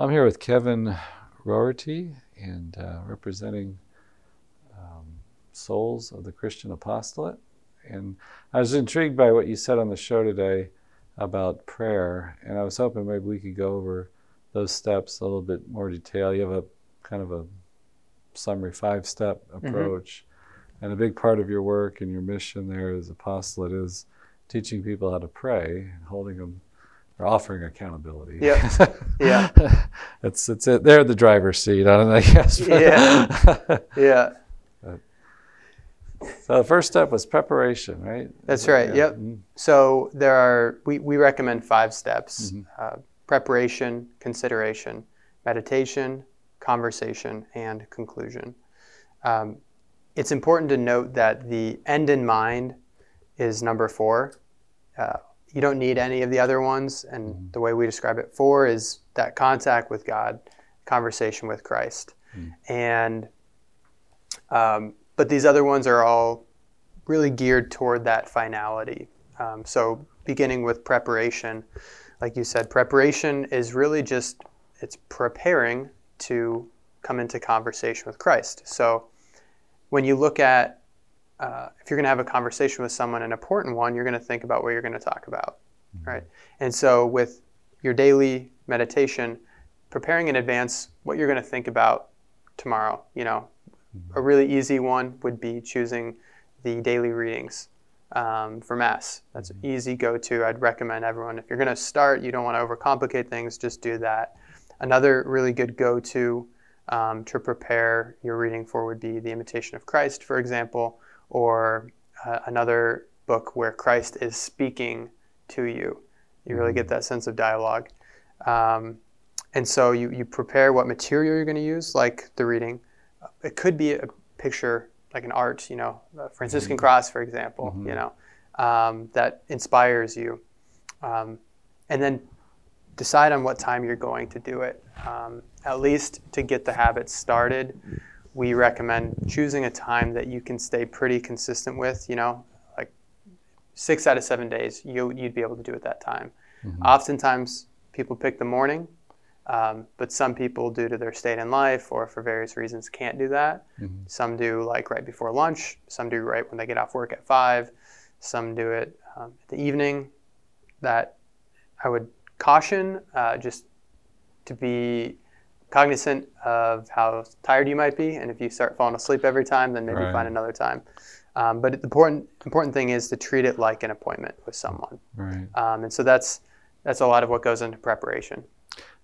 I'm here with Kevin Roerty and uh, representing um, Souls of the Christian Apostolate. And I was intrigued by what you said on the show today about prayer, and I was hoping maybe we could go over those steps a little bit more detail. You have a kind of a summary five step mm-hmm. approach. Mm-hmm. And a big part of your work and your mission there as apostolate is teaching people how to pray and holding them or offering accountability. Yeah, yeah. it's it's it. They're the driver's seat. I don't know. I guess. yeah, yeah. So the first step was preparation, right? That's right. Yeah. Yep. Mm-hmm. So there are we, we recommend five steps: mm-hmm. uh, preparation, consideration, meditation, conversation, and conclusion. Um, it's important to note that the end in mind is number four. Uh, you don't need any of the other ones, and mm-hmm. the way we describe it, four is that contact with God, conversation with Christ, mm-hmm. and um, but these other ones are all really geared toward that finality. Um, so beginning with preparation, like you said, preparation is really just it's preparing to come into conversation with Christ. So when you look at uh, if you're going to have a conversation with someone, an important one, you're going to think about what you're going to talk about, mm-hmm. right? And so with your daily meditation, preparing in advance what you're going to think about tomorrow, you know, a really easy one would be choosing the daily readings um, for Mass. That's mm-hmm. easy go to. I'd recommend everyone, if you're going to start, you don't want to overcomplicate things, just do that. Another really good go to um, to prepare your reading for would be The Imitation of Christ, for example, or uh, another book where Christ is speaking to you. You really get mm-hmm. that sense of dialogue. Um, and so you, you prepare what material you're going to use, like the reading it could be a picture like an art, you know, a Franciscan mm-hmm. cross, for example, mm-hmm. you know, um, that inspires you. Um, and then decide on what time you're going to do it. Um, at least to get the habit started, we recommend choosing a time that you can stay pretty consistent with, you know, like six out of seven days, you, you'd be able to do it that time. Mm-hmm. Oftentimes, people pick the morning um, but some people, due to their state in life or for various reasons, can't do that. Mm-hmm. Some do like right before lunch. Some do right when they get off work at five. Some do it um, at the evening. That I would caution uh, just to be cognizant of how tired you might be, and if you start falling asleep every time, then maybe right. find another time. Um, but the important important thing is to treat it like an appointment with someone. Right. Um, and so that's that's a lot of what goes into preparation.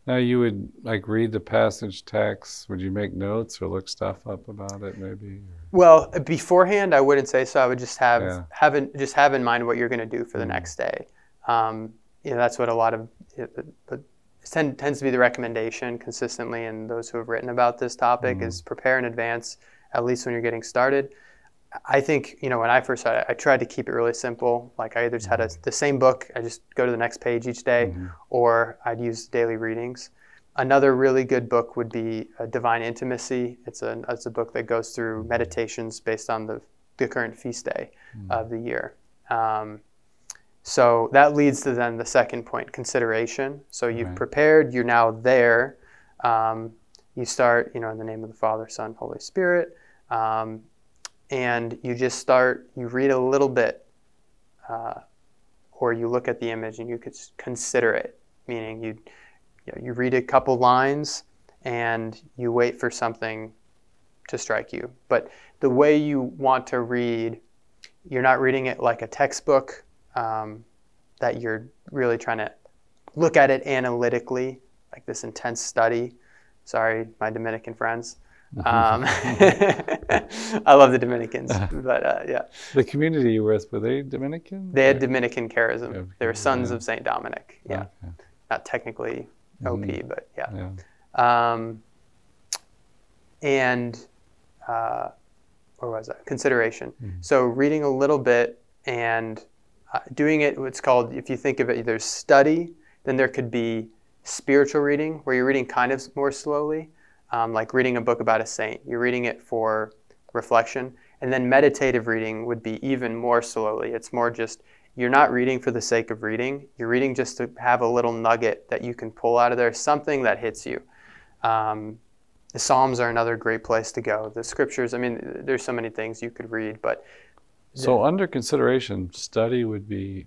Now you would like read the passage text. Would you make notes or look stuff up about it, maybe? Well, beforehand, I wouldn't say so. I would just have yeah. have in, just have in mind what you're going to do for the mm. next day. Um, you know, that's what a lot of but tend, tends to be the recommendation consistently, and those who have written about this topic mm. is prepare in advance, at least when you're getting started. I think you know when I first started, I tried to keep it really simple. Like I either just had a, mm-hmm. the same book, I just go to the next page each day, mm-hmm. or I'd use daily readings. Another really good book would be uh, Divine Intimacy. It's a it's a book that goes through meditations based on the the current feast day mm-hmm. of the year. Um, so that leads to then the second point, consideration. So you've right. prepared, you're now there. Um, you start, you know, in the name of the Father, Son, Holy Spirit. Um, and you just start, you read a little bit, uh, or you look at the image and you could consider it, meaning you, you, know, you read a couple lines and you wait for something to strike you. But the way you want to read, you're not reading it like a textbook um, that you're really trying to look at it analytically, like this intense study. Sorry, my Dominican friends. Um, I love the Dominicans, but uh, yeah. The community you were with, were they Dominican? They had Dominican charism. they were sons yeah. of St. Dominic. Yeah. Okay. Not technically OP, mm-hmm. but yeah. yeah. Um, and uh, where was that? Consideration. Mm-hmm. So reading a little bit and uh, doing it, what's called, if you think of it, either study, then there could be spiritual reading, where you're reading kind of more slowly um, like reading a book about a saint. You're reading it for reflection. And then meditative reading would be even more slowly. It's more just you're not reading for the sake of reading. You're reading just to have a little nugget that you can pull out of there, something that hits you. Um, the Psalms are another great place to go. The scriptures, I mean, there's so many things you could read, but. So, under consideration, study would be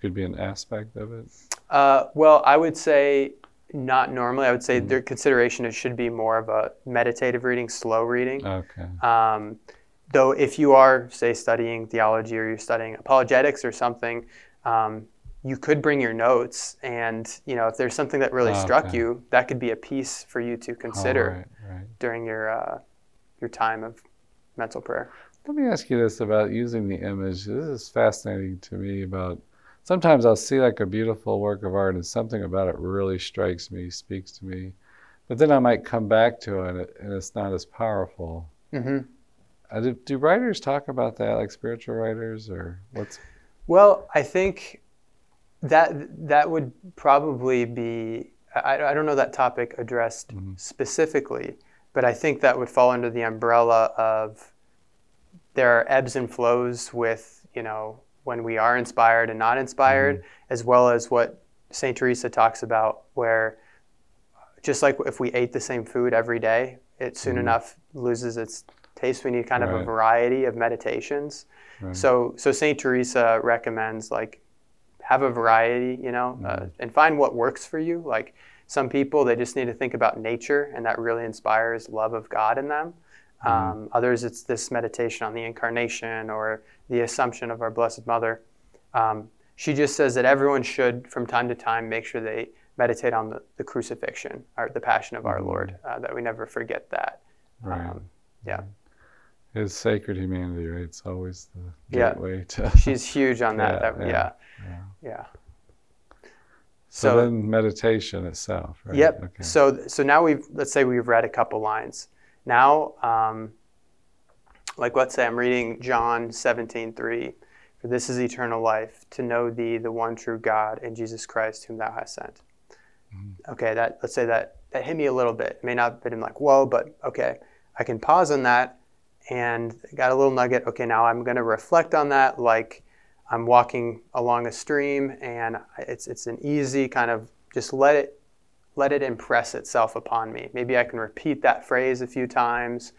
could be an aspect of it. Uh, well, I would say not normally. I would say mm. their consideration it should be more of a meditative reading, slow reading. Okay. Um, though, if you are, say, studying theology or you're studying apologetics or something, um, you could bring your notes, and you know, if there's something that really oh, struck okay. you, that could be a piece for you to consider oh, right, right. during your uh, your time of mental prayer. Let me ask you this about using the image. This is fascinating to me about sometimes I'll see like a beautiful work of art and something about it really strikes me, speaks to me. But then I might come back to it and it's not as powerful. Mm-hmm. Uh, do, do, writers talk about that, like spiritual writers, or what's? Well, I think that that would probably be. I, I don't know that topic addressed mm-hmm. specifically, but I think that would fall under the umbrella of there are ebbs and flows with you know when we are inspired and not inspired, mm-hmm. as well as what St. Teresa talks about, where just like if we ate the same food every day, it soon mm-hmm. enough loses its taste. We need kind right. of a variety of meditations. Right. So, so St. Teresa recommends like have a variety, you know, uh, mm-hmm. uh, and find what works for you. Like some people, they just need to think about nature, and that really inspires love of God in them. Mm-hmm. Um, others, it's this meditation on the incarnation or the Assumption of our Blessed Mother. Um, she just says that everyone should, from time to time, make sure they meditate on the, the crucifixion or the Passion of our mm-hmm. Lord, uh, that we never forget that. Right. Um, yeah. His sacred humanity, right? It's always the gateway yeah. to. She's huge on that. yeah, that, yeah. yeah. yeah. yeah. So, so, then meditation itself, right? Yep. Okay. So so now we've let's say we've read a couple lines. Now, um, like let's say I'm reading John 17:3, for this is eternal life, to know thee, the one true God, and Jesus Christ, whom thou hast sent. Mm-hmm. Okay, that let's say that that hit me a little bit. It may not have been like whoa, but okay, I can pause on that and got a little nugget. Okay, now I'm going to reflect on that like I'm walking along a stream, and it's it's an easy kind of just let it let it impress itself upon me. Maybe I can repeat that phrase a few times.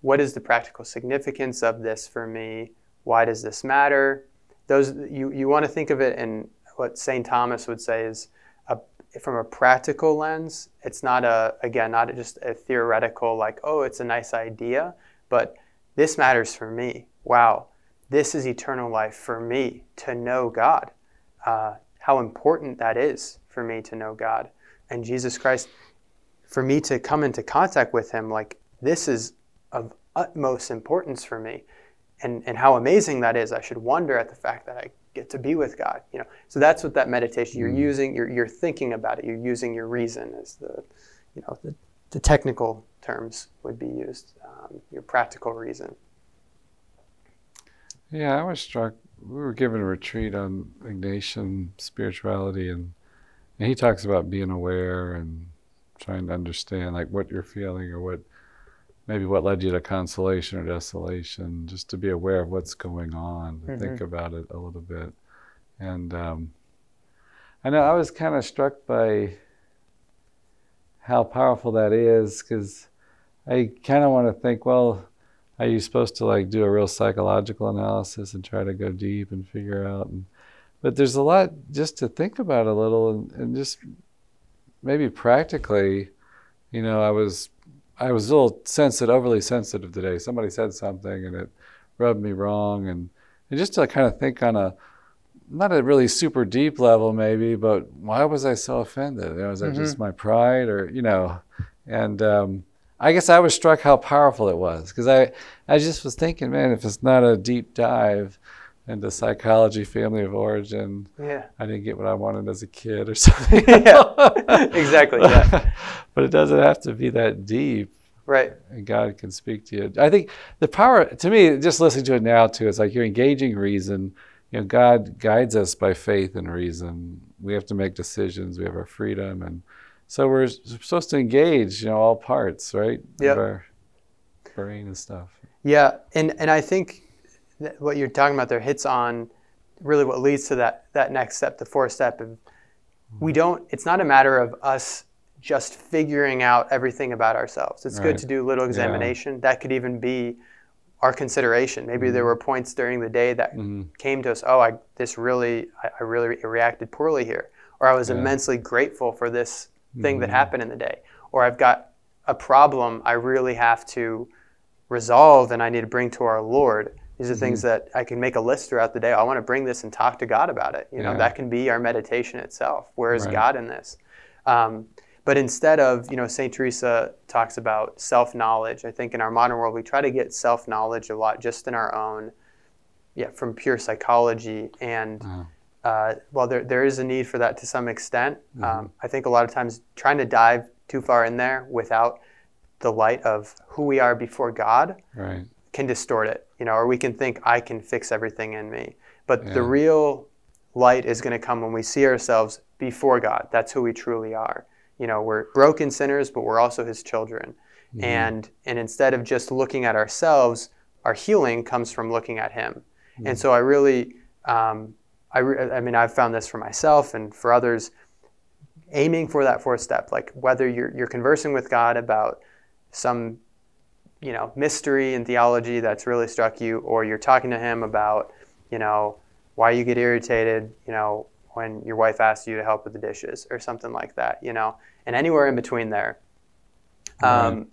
What is the practical significance of this for me? Why does this matter? Those you, you want to think of it in what St. Thomas would say is a, from a practical lens. It's not a again not just a theoretical like oh it's a nice idea, but this matters for me. Wow, this is eternal life for me to know God. Uh, how important that is for me to know God and Jesus Christ, for me to come into contact with Him, like this is of utmost importance for me. And, and how amazing that is. I should wonder at the fact that I get to be with God. You know, so that's what that meditation. You're mm. using. You're, you're thinking about it. You're using your reason as the, you know, the, the technical terms would be used. Um, your practical reason. Yeah, I was struck. We were given a retreat on Ignatian spirituality, and and he talks about being aware and trying to understand like what you're feeling or what maybe what led you to consolation or desolation, just to be aware of what's going on, mm-hmm. think about it a little bit. And um, I know I was kind of struck by how powerful that is because I kind of want to think, well, are you supposed to like do a real psychological analysis and try to go deep and figure out? And but there's a lot just to think about a little and, and just maybe practically you know i was i was a little sensitive overly sensitive today somebody said something and it rubbed me wrong and, and just to kind of think on a not a really super deep level maybe but why was i so offended you know, was that mm-hmm. just my pride or you know and um, i guess i was struck how powerful it was because i i just was thinking man if it's not a deep dive into psychology, family of origin. Yeah. I didn't get what I wanted as a kid or something. yeah. exactly. Yeah. but it doesn't have to be that deep. Right. And God can speak to you. I think the power to me, just listening to it now too, it's like you're engaging reason. You know, God guides us by faith and reason. We have to make decisions. We have our freedom, and so we're supposed to engage. You know, all parts, right? Yeah. Our brain and stuff. Yeah, and and I think what you're talking about there hits on really what leads to that that next step, the fourth step. And we don't. It's not a matter of us just figuring out everything about ourselves. It's right. good to do a little examination. Yeah. That could even be our consideration. Maybe mm-hmm. there were points during the day that mm-hmm. came to us. Oh, I this really, I, I really reacted poorly here, or I was yeah. immensely grateful for this thing mm-hmm. that happened in the day, or I've got a problem I really have to resolve and I need to bring to our Lord. These are things mm-hmm. that I can make a list throughout the day. I want to bring this and talk to God about it. You know, that can be our meditation itself. Where is right. God in this? Um, but instead of, you know, St. Teresa talks about self knowledge. I think in our modern world, we try to get self knowledge a lot just in our own, yeah, from pure psychology. And uh-huh. uh, while there, there is a need for that to some extent, mm-hmm. um, I think a lot of times trying to dive too far in there without the light of who we are before God right. can distort it, you know, or we can think I can fix everything in me. But yeah. the real light is going to come when we see ourselves before God. That's who we truly are you know we're broken sinners but we're also his children mm-hmm. and and instead of just looking at ourselves our healing comes from looking at him mm-hmm. and so i really um, I, re- I mean i've found this for myself and for others aiming for that fourth step like whether you're, you're conversing with god about some you know mystery in theology that's really struck you or you're talking to him about you know why you get irritated you know when your wife asks you to help with the dishes or something like that you know and anywhere in between there. Um,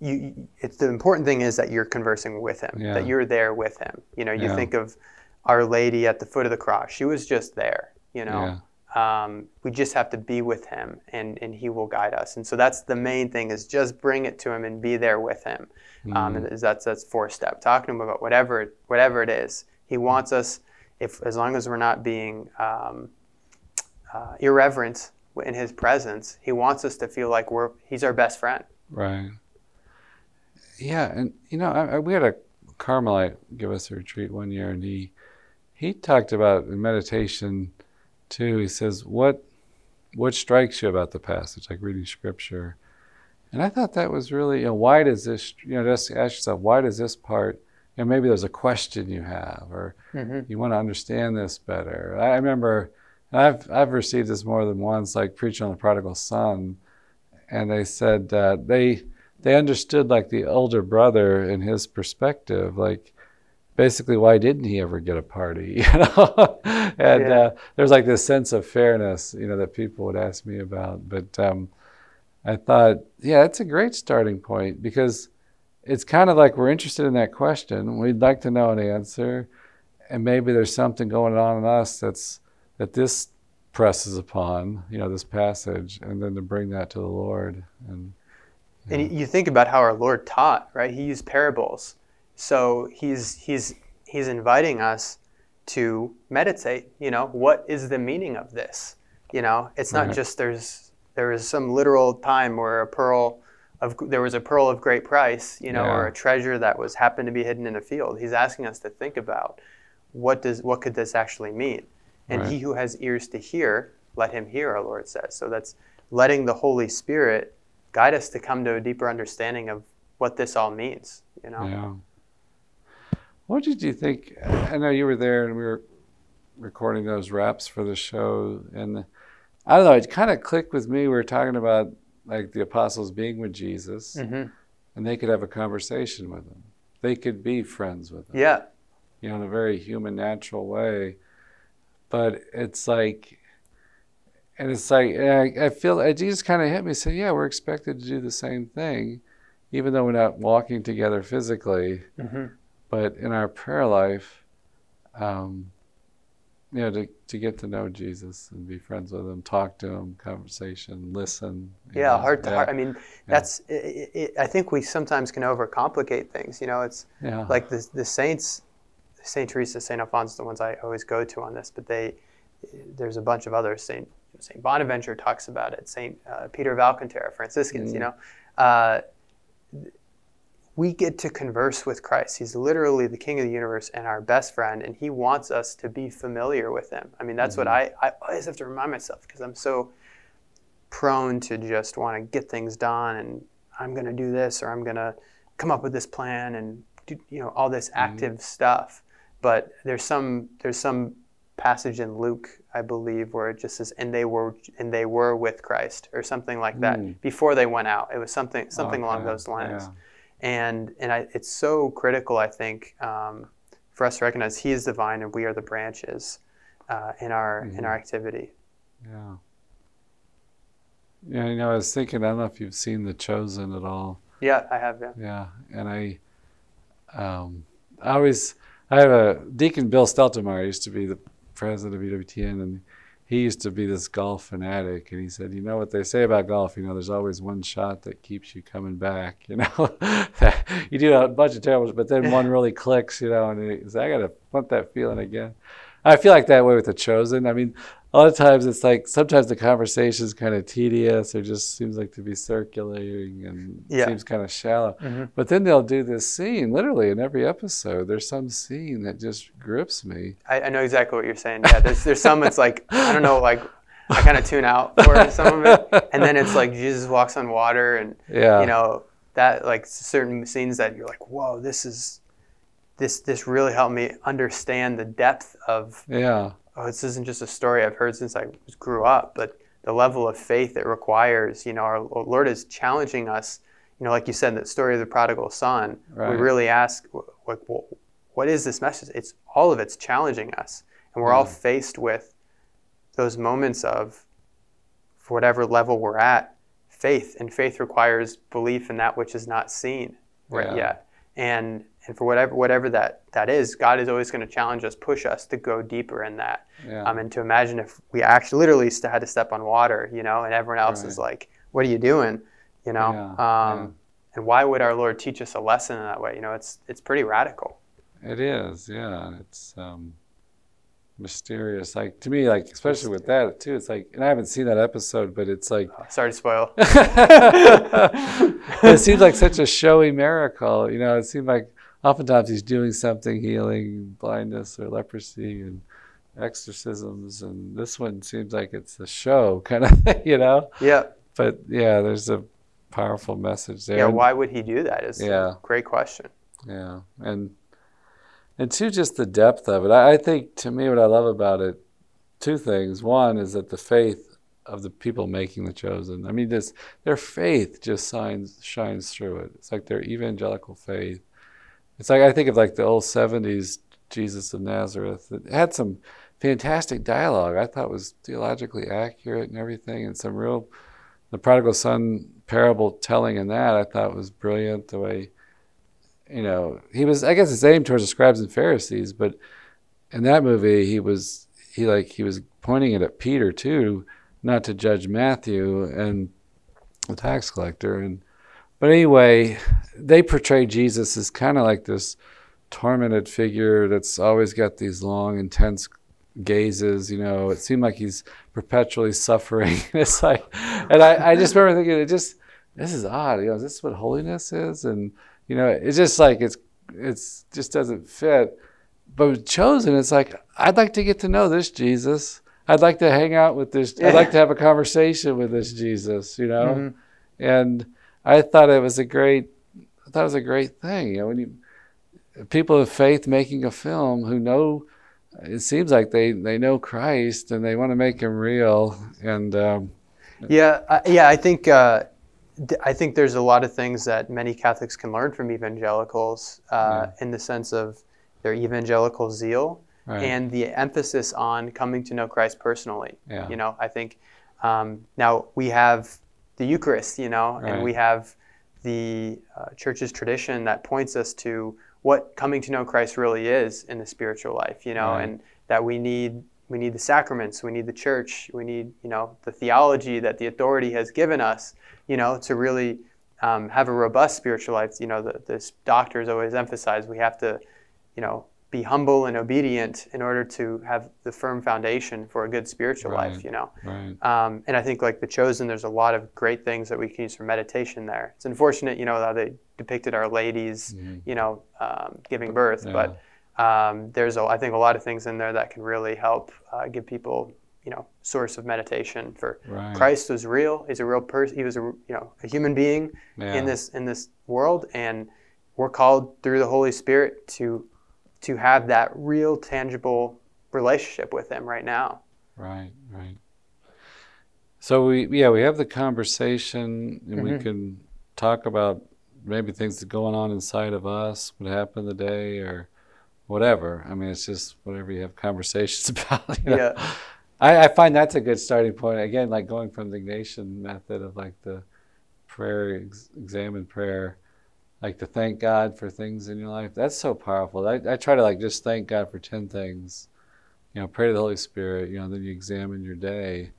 you, it's the important thing is that you're conversing with him, yeah. that you're there with him. You know, you yeah. think of Our Lady at the foot of the cross; she was just there. You know. Um, we just have to be with him, and and he will guide us. And so that's the main thing: is just bring it to him and be there with him. Mm. Um, and that's that's four step. Talking to him about whatever whatever it is. He wants us, if as long as we're not being um, uh, irreverent in his presence, he wants us to feel like we're he's our best friend. Right. Yeah, and you know, I, I, we had a Carmelite give us a retreat one year, and he he talked about meditation too. He says, "What what strikes you about the passage, like reading scripture?" And I thought that was really, you know, why does this, you know, just ask yourself, why does this part, you know, maybe there's a question you have, or mm-hmm. you want to understand this better. I remember I've I've received this more than once, like preaching on the prodigal son, and they said uh, they they understood like the older brother in his perspective, like basically why didn't he ever get a party, you know? and yeah. uh, there's like this sense of fairness, you know, that people would ask me about. But um, I thought, yeah, it's a great starting point because it's kind of like we're interested in that question. We'd like to know an answer, and maybe there's something going on in us that's that this presses upon, you know, this passage, and then to bring that to the Lord. And, you and you think about how our Lord taught, right? He used parables. So he's, he's, he's inviting us to meditate, you know, what is the meaning of this? You know, it's not right. just there's, there is some literal time where a pearl of, there was a pearl of great price, you know, yeah. or a treasure that was happened to be hidden in a field. He's asking us to think about what does, what could this actually mean? And right. he who has ears to hear, let him hear, our Lord says. So that's letting the Holy Spirit guide us to come to a deeper understanding of what this all means, you know? Yeah. What did you think? I know you were there and we were recording those raps for the show. And I don't know, it kind of clicked with me. We were talking about like the apostles being with Jesus mm-hmm. and they could have a conversation with him. They could be friends with him. Yeah. You know, in a very human, natural way but it's like and it's like I, I feel it just kind of hit me say yeah we're expected to do the same thing even though we're not walking together physically mm-hmm. But in our prayer life um, you know to, to get to know jesus and be friends with him talk to him conversation listen yeah know, heart to yeah. heart i mean that's it, it, i think we sometimes can overcomplicate things you know it's yeah. like the, the saints St. Teresa, St. Alphonse, the ones I always go to on this, but they there's a bunch of others. St. St. Bonaventure talks about it. St. Uh, Peter of Alcantara, Franciscans. Mm. You know, uh, we get to converse with Christ. He's literally the King of the universe and our best friend, and He wants us to be familiar with Him. I mean, that's mm-hmm. what I, I always have to remind myself because I'm so prone to just want to get things done, and I'm going to do this or I'm going to come up with this plan and do, you know all this mm-hmm. active mm-hmm. stuff but there's some there's some passage in Luke, I believe, where it just says, "and they were and they were with Christ" or something like that Mm. before they went out. It was something something along Okay, those lines, yeah. And and I, it's so critical, I think, um, for us to recognize He is the vine and we are the branches uh, in our in Mhm. our activity. Yeah. Yeah, you know, I was thinking, I don't know if you've seen The Chosen at all. Yeah, I have. Yeah. Yeah, and I, um, I always, I have a Deacon Bill Steltemeier used to be the president of EWTN, and he used to be this golf fanatic, and he said, you know what they say about golf, you know, there's always one shot that keeps you coming back, you know, you do a bunch of terribles, but then one really clicks, you know, and he said, I gotta want that feeling again. I feel like that way with the chosen. I mean, a lot of times it's like sometimes the conversation is kind of tedious or just seems like to be circulating and Yeah. seems kind of shallow. Mhm. But then they'll do this scene, literally in every episode. There's some scene that just grips me. I, I know exactly what you're saying. Yeah, there's there's some it's like I don't know, like I kind of tune out for some of it, and then it's like Jesus walks on water, and Yeah. you know that like certain scenes that you're like, whoa, this is this this really helped me understand the depth of Yeah. oh, this isn't just a story I've heard since I grew up, but the level of faith it requires. You know, our Lord is challenging us. You know, like you said, the story of the prodigal son. We really ask, like, well, what is this message? It's all of it's challenging us, and we're all mm. faced with those moments of, for whatever level we're at, faith, and faith requires belief in that which is not seen right Yeah. yet, and and for whatever whatever that that is, God is always going to challenge us, push us to go deeper in that. Yeah. Um, and to imagine if we actually literally had to step on water, you know, and everyone else is like, "What are you doing?" You know, Yeah, um, yeah. and why would our Lord teach us a lesson in that way? You know, it's it's pretty radical. It is, yeah. It's um, mysterious. Like to me, like especially with that too. It's like, and I haven't seen that episode, but it's like oh, Sorry to spoil. it seems like such a showy miracle. You know, it seemed like oftentimes he's doing something, healing blindness or leprosy and exorcisms, and this one seems like it's a show kind of thing. You know, yeah, but yeah, there's a powerful message there. yeah. Why would he do that? Is Yeah. a great question. Yeah, and and two, just the depth of it. I, I think to me, what I love about it, two things. One is that the faith of the people making the chosen. I mean, this their faith just shines shines through it. It's like their evangelical faith. It's like I think of like the old '70s Jesus of Nazareth. It had some fantastic dialogue. I thought was theologically accurate and everything, and some real. The prodigal son parable telling in that I thought was brilliant. The way you know, he was I guess it's aimed towards the scribes and Pharisees, but in that movie he was he like he was pointing it at Peter too, not to judge Matthew and the tax collector and but anyway, they portray Jesus as kind of like this tormented figure that's always got these long, intense gazes. You know, it seemed like he's perpetually suffering. it's like, and I, I just remember thinking, it just this is odd. You know, is this what holiness is? And you know, it's just like it's it's just doesn't fit. But with chosen, it's like I'd like to get to know this Jesus. I'd like to hang out with this. I'd like to have a conversation with this Jesus. You know, Mhm. and I thought it was a great. I thought it was a great thing. You know, when you people of faith making a film who know, it seems like they they know Christ and they want to make him real. And um, Yeah, I, yeah. I think uh, I think there's a lot of things that many Catholics can learn from evangelicals uh, in the sense of their evangelical zeal right, and the emphasis on coming to know Christ personally. yeah, You know, I think um, now we have the Eucharist, you know, and we have the uh, church's tradition that points us to what coming to know Christ really is in the spiritual life, you know, Right. and that we need we need the sacraments, we need the church, we need you know the theology that the authority has given us, you know, to really um, have a robust spiritual life. You know, the, the doctors always emphasize we have to, you know, be humble and obedient in order to have the firm foundation for a good spiritual life. You know. right, Um, and I think like the chosen, there's a lot of great things that we can use for meditation there. It's unfortunate, you know, how they depicted our ladies, Mhm. you know, um, giving birth, Yeah. but um, there's a, I think a lot of things in there that can really help uh, give people, you know, source of meditation for right. Christ was real. He's a real person. He was a you know a human being yeah. in this in this world, and we're called through the Holy Spirit to to have that real tangible relationship with him right now. Right, right. So we yeah, we have the conversation and mm-hmm. we can talk about maybe things that going on inside of us, what happened the day or whatever. I mean, it's just whatever you have conversations about. You know? Yeah. I, I, find that's a good starting point. Again, like going from the Ignatian method of like the prayer, ex- examine prayer, like to thank God for things in your life. That's so powerful. I, I try to like just thank God for 10 things, you know, pray to the Holy Spirit, you know, then you examine your day.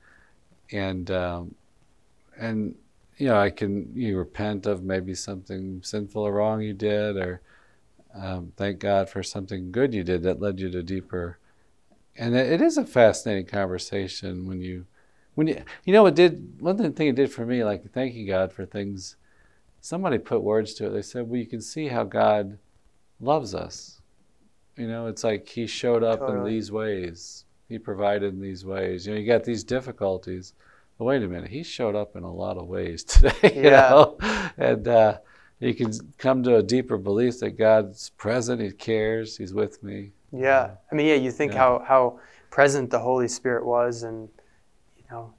And, um, and, you know, I can, you repent of maybe something sinful or wrong you did, or um, thank God for something good you did that led you to deeper. And it is a fascinating conversation when you when you you know it did one thing it did for me like thanking god for things. Somebody put words to it. They said well you can see how god loves us. You know it's like he showed up totally. in these ways. He provided in these ways. You know you got these difficulties. But wait a minute he showed up in a lot of ways today you yeah. know? And uh, you can come to a deeper belief that god's present he cares he's with me yeah, I mean, yeah, you think yeah. how how present the Holy Spirit was, and you know,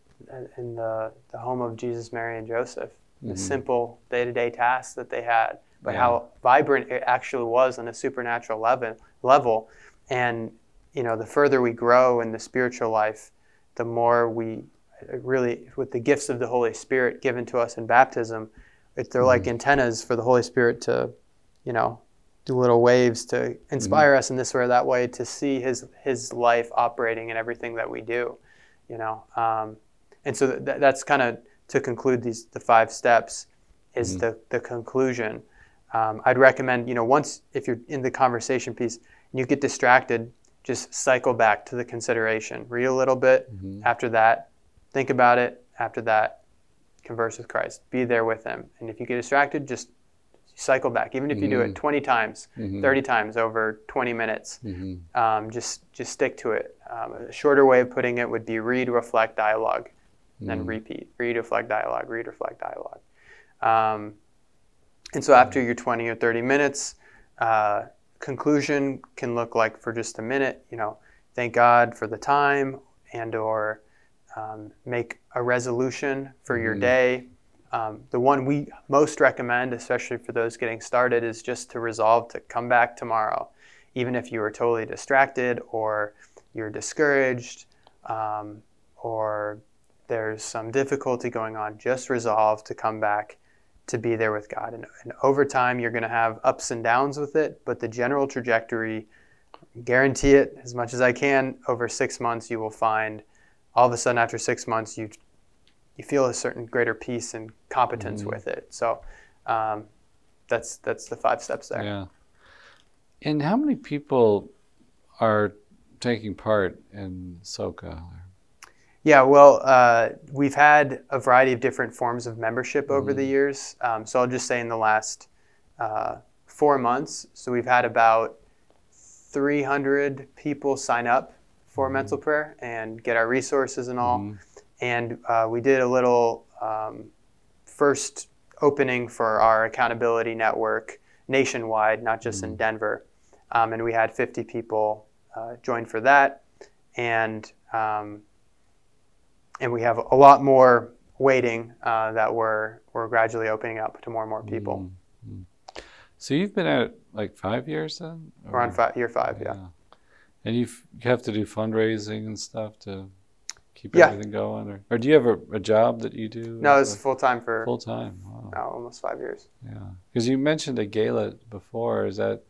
in the the home of Jesus, Mary, and Joseph, mm-hmm. the simple day to day tasks that they had, but yeah. how vibrant it actually was on a supernatural level. Level, and you know, the further we grow in the spiritual life, the more we really, with the gifts of the Holy Spirit given to us in baptism, they're mm-hmm. like antennas for the Holy Spirit to, you know, do little waves to inspire mm-hmm. us in this way or that way to see his his life operating in everything that we do you know um, and so th- that's kind of to conclude these the five steps is mm-hmm. the the conclusion um, i'd recommend you know once if you're in the conversation piece and you get distracted just cycle back to the consideration read a little bit mm-hmm. after that think about it after that converse with christ be there with him and if you get distracted just cycle back even if you mm-hmm. do it mm-hmm. 20 times mm-hmm. 30 times over 20 minutes mm-hmm. um, just just stick to it um, a shorter way of putting it would be read reflect dialogue and then mm-hmm. repeat read reflect dialogue read reflect dialogue um, and so after your 20 or 30 minutes uh, conclusion can look like for just a minute you know thank god for the time and or um, make a resolution for your mm-hmm. day um, the one we most recommend, especially for those getting started, is just to resolve to come back tomorrow, even if you are totally distracted or you're discouraged um, or there's some difficulty going on. Just resolve to come back to be there with God. And, and over time, you're going to have ups and downs with it, but the general trajectory, guarantee it as much as I can, over six months, you will find all of a sudden after six months, you you feel a certain greater peace and competence mm-hmm. with it. So um, that's that's the five steps there. Yeah. And how many people are taking part in Soka? Yeah, well, uh, we've had a variety of different forms of membership over mm-hmm. the years. Um, so I'll just say in the last uh, four months, so we've had about 300 people sign up for mm-hmm. mental prayer and get our resources and all. Mm-hmm and uh, we did a little um, first opening for our accountability network nationwide, not just mm-hmm. in Denver. Um, and we had 50 people uh, join for that, and um, and we have a lot more waiting uh, that we're we're gradually opening up to more and more people. Mm-hmm. So you've been at it like five years then? Or? We're on five, year five, yeah. yeah. And you have to do fundraising and stuff to keep yeah. everything going, or, or do you have a, a job that you do? No, it's full time for full time. Wow. No, almost five years. Yeah, because you mentioned a gala before. Is that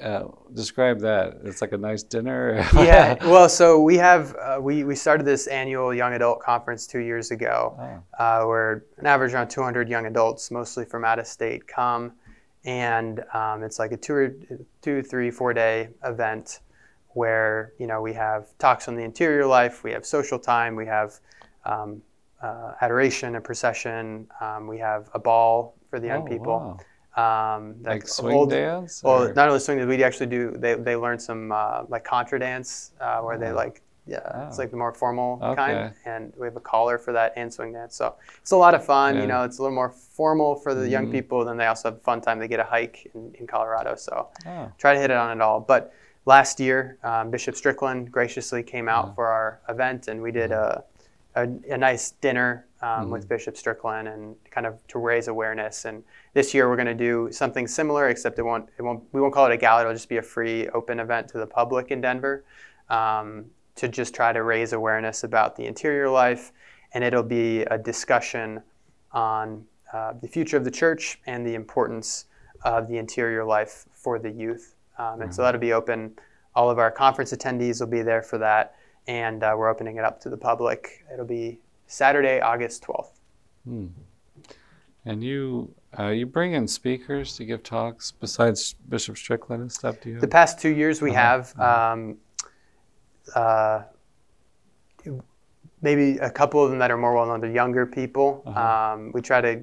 uh, describe that? It's like a nice dinner. yeah. Well, so we have uh, we we started this annual young adult conference two years ago, oh. uh, where an average around 200 young adults, mostly from out of state, come, and um, it's like a two or two, three, four day event where you know we have talks on the interior life, we have social time, we have um, uh, adoration and procession, um, we have a ball for the young oh, people. Wow. Um, like swing old, dance? Well, not only swing dance, we actually do. They, they learn some uh, like contra dance uh, where oh. they like Yeah, Oh. it's like the more formal Okay. kind, and we have a collar for that and swing dance. So it's a lot of fun. Yeah. You know, it's a little more formal for the young Mhm. people. Then they also have a fun time. They get a hike in, in Colorado. So Oh, try to hit it on it all. But last year, um, Bishop Strickland graciously came out Yeah. for our event, and we did a, a, a nice dinner um, Mhm. with Bishop Strickland, and kind of to raise awareness. And this year, we're going to do something similar, except it won't, it won't, we won't call it a gala. It'll just be a free, open event to the public in Denver, um, to just try to raise awareness about the interior life, and it'll be a discussion on uh, the future of the church and the importance of the interior life for the youth. Um, and so that'll be open. All of our conference attendees will be there for that, and uh, we're opening it up to the public. It'll be Saturday, August 12th. hmm. And you uh, you bring in speakers to give talks besides Bishop Strickland and stuff. Do you? The past two years we Uh-huh, have um, uh, maybe a couple of them that are more well known to younger people. Uh-huh. Um, we try to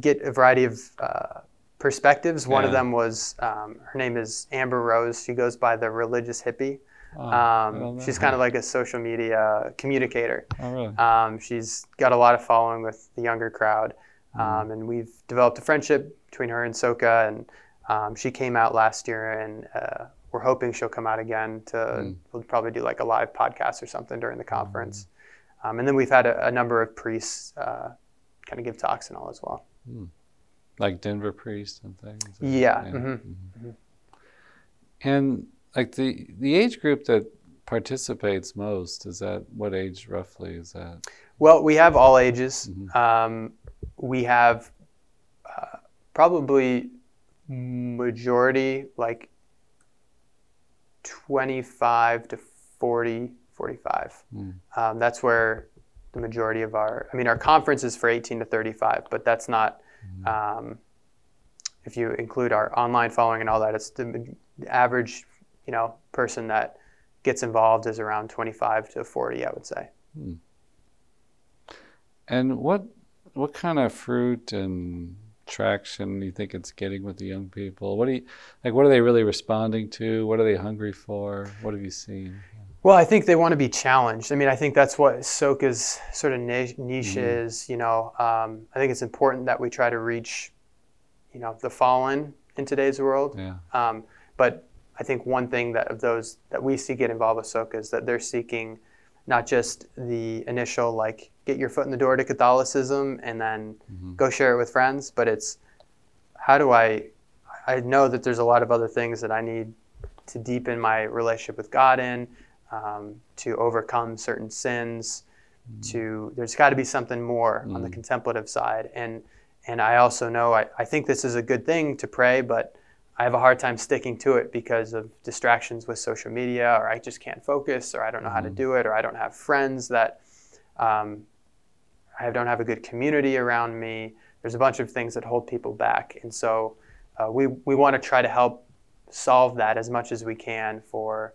get a variety of uh, perspectives. One of them was um, her name is Amber Rose. She goes by the religious hippie. Oh, Um, she's kind of like a social media communicator. Oh, really? Um, she's got a lot of following with the younger crowd, um, and we've developed a friendship between her and Soka. And um, she came out last year, and uh, we're hoping she'll come out again. To Mm. we'll probably do like a live podcast or something during the conference. Um, and then we've had a, a number of priests uh, kind of give talks and all as well. Like Denver priest and things. or- Yeah, mhm, mhm. And like the the age group that participates most is that what age roughly is that? Well, we have all ages. Mhm. Um, we have uh, probably majority like 25 to 40, 45. Mm. Um, that's where the majority of our, I mean, our conference is for 18 to 35, but that's not, um, if you include our online following and all that, it's the, average, you know, person that gets involved is around 25 to 40, I would say. And what what kind of fruit and traction do you think it's getting with the young people? What do you like? What are they really responding to? What are they hungry for? What have you seen? Well, I think they want to be challenged. I mean, I think that's what Soka's sort of niche, niche Mhm. is. You know, um, I think it's important that we try to reach, you know, the fallen in today's world. Yeah. Um, but I think one thing that of those that we see get involved with Soka is that they're seeking not just the initial like get your foot in the door to Catholicism and then Mhm. go share it with friends, but it's how do I I know that there's a lot of other things that I need to deepen my relationship with God in, um, to overcome certain sins, to there's got to be something more on the Mm. contemplative side. And and I also know I, I think this is a good thing to pray, but I have a hard time sticking to it because of distractions with social media, or I just can't focus, or I don't know how to Mhm. do it, or I don't have friends that um, I don't have a good community around me. There's a bunch of things that hold people back, and so uh, we we want to try to help solve that as much as we can for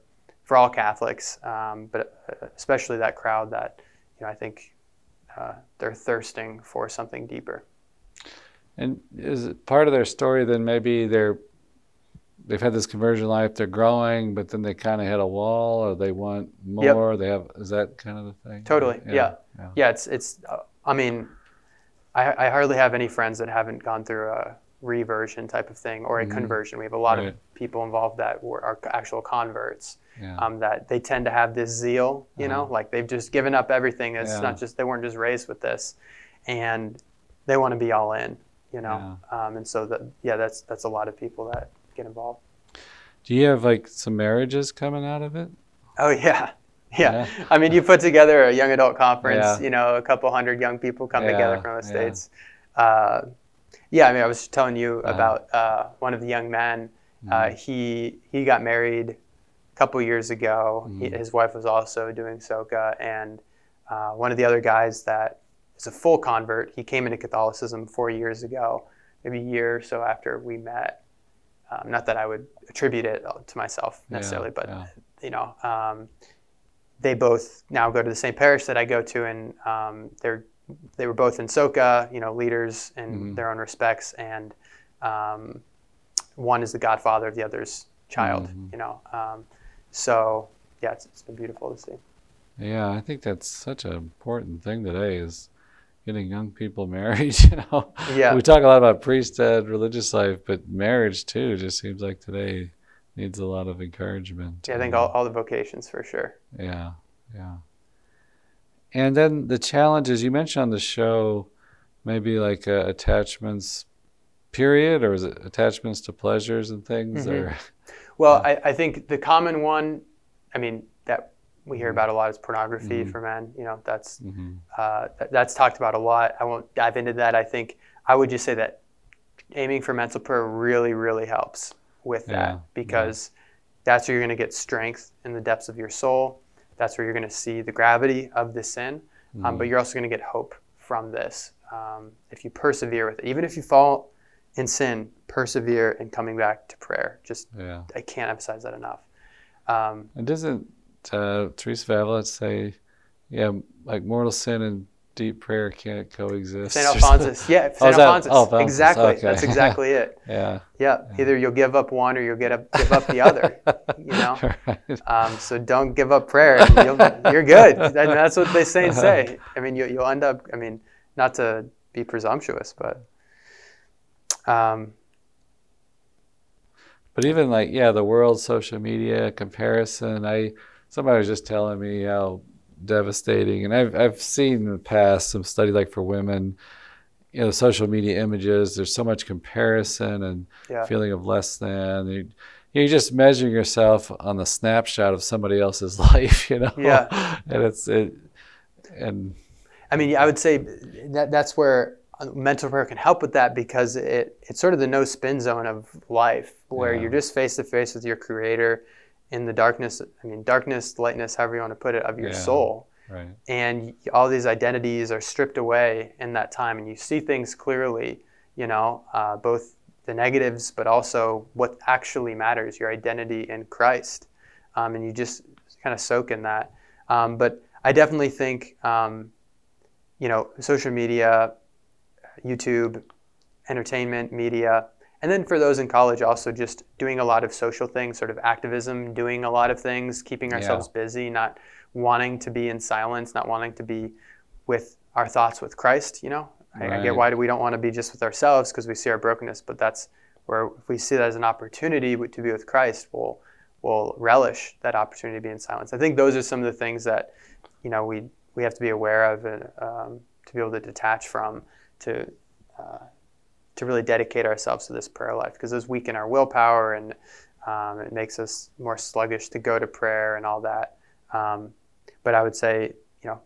for all Catholics, um, but uh, especially that crowd that you know I think uh, they're thirsting for something deeper. And is it part of their story then maybe they're they've had this conversion life, they're growing, but then they kind of hit a wall, or they want Yep. more. They have is that kind of the thing? Totally, yeah. yeah. Yeah, it's it's. Uh, I mean, I, I hardly have any friends that haven't gone through a reversion type of thing or a Mhm. conversion. We have a lot Right. of people involved that were are actual converts. yeah. Um, that they tend to have this zeal, you know, Uh-huh. like they've just given up everything. It's Yeah. not just they weren't just raised with this, and they want to be all in, you know. Um, and so that yeah, that's that's a lot of people that get involved. Do you have like some marriages coming out of it? Oh yeah. Yeah. Yeah. I mean, you put together a young adult conference, Yeah. you know, a couple hundred young people come Yeah, together from the. States. Uh, yeah, I mean, I was telling you Uh-huh. about uh, one of the young men. Uh, he, he got married a couple years ago. He, Mhm. his wife was also doing soka. And uh, one of the other guys that is a full convert, he came into Catholicism four years ago, maybe a year or so after we met. Um, not that I would attribute it to myself Yeah, necessarily, but yeah. you know, um, they both now go to the same parish that I go to, and um, they're they were both in Soka, you know, leaders in Mhm. their own respects, and um, one is the godfather of the other's child, Mhm. you know. Um, so yeah, it's, it's been beautiful to see. Yeah, I think that's such an important thing today is getting young people married. You know, yeah. We talk a lot about priesthood, religious life, but marriage too just seems like today needs a lot of encouragement. Yeah, I think all, all the vocations for sure. Yeah, yeah. And then the challenges you mentioned on the show, maybe like uh, attachments, period, or is it attachments to pleasures and things? Mm-hmm. Or well, I, I think the common one, I mean, that we hear about a lot is pornography mm-hmm. for men. You know, that's mm-hmm. uh, th- that's talked about a lot. I won't dive into that. I think I would just say that aiming for mental prayer really, really helps with yeah. that because yeah. that's where you're going to get strength in the depths of your soul. That's where you're going to see the gravity of the sin, mm-hmm. um, but mm-hmm. you're also going to get hope from this um, if you persevere with it. Even if you fall in sin, persevere in coming back to prayer. Just yeah. I can't emphasize that enough. Um, and doesn't uh, Teresa Avila say, yeah, like mortal sin and deep prayer can't coexist. St. Alphonsus, yeah, St. Oh, Alphonsus, Alphonsus, exactly. Okay. That's exactly it. yeah. yeah. Either you'll give up one or you'll get up, give up the other. You know. right. um, so don't give up prayer. you are good. And that's what they say. Say. I mean, you, will end up. I mean, not to be presumptuous, but. Um, but even like yeah, the world, social media comparison. I somebody was just telling me how devastating, and I've I've seen in the past some study like for women, you know, social media images. There's so much comparison and yeah. feeling of less than. You, you're just measuring yourself on the snapshot of somebody else's life, you know. Yeah. and it's it, and. I mean, I would say that that's where mental prayer can help with that because it it's sort of the no spin zone of life where yeah. you're just face to face with your creator in the darkness i mean darkness lightness however you want to put it of your yeah, soul. right. and all these identities are stripped away in that time and you see things clearly you know uh, both the negatives but also what actually matters your identity in christ. Um, and you just kind of soak in that. Um, but i definitely think um, you know social media youtube entertainment media and then for those in college, also just doing a lot of social things, sort of activism, doing a lot of things, keeping ourselves yeah. busy, not wanting to be in silence, not wanting to be with our thoughts with Christ. You know, right. I, I, get why we don't want to be just with ourselves because we see our brokenness, but that's where if we see that as an opportunity to be with Christ, we'll we'll relish that opportunity to be in silence. I think those are some of the things that you know we we have to be aware of and um, to be able to detach from to. Uh, to really dedicate ourselves to this prayer life because those weaken our willpower and um, it makes us more sluggish to go to prayer and all that. Um, but I would say, you know,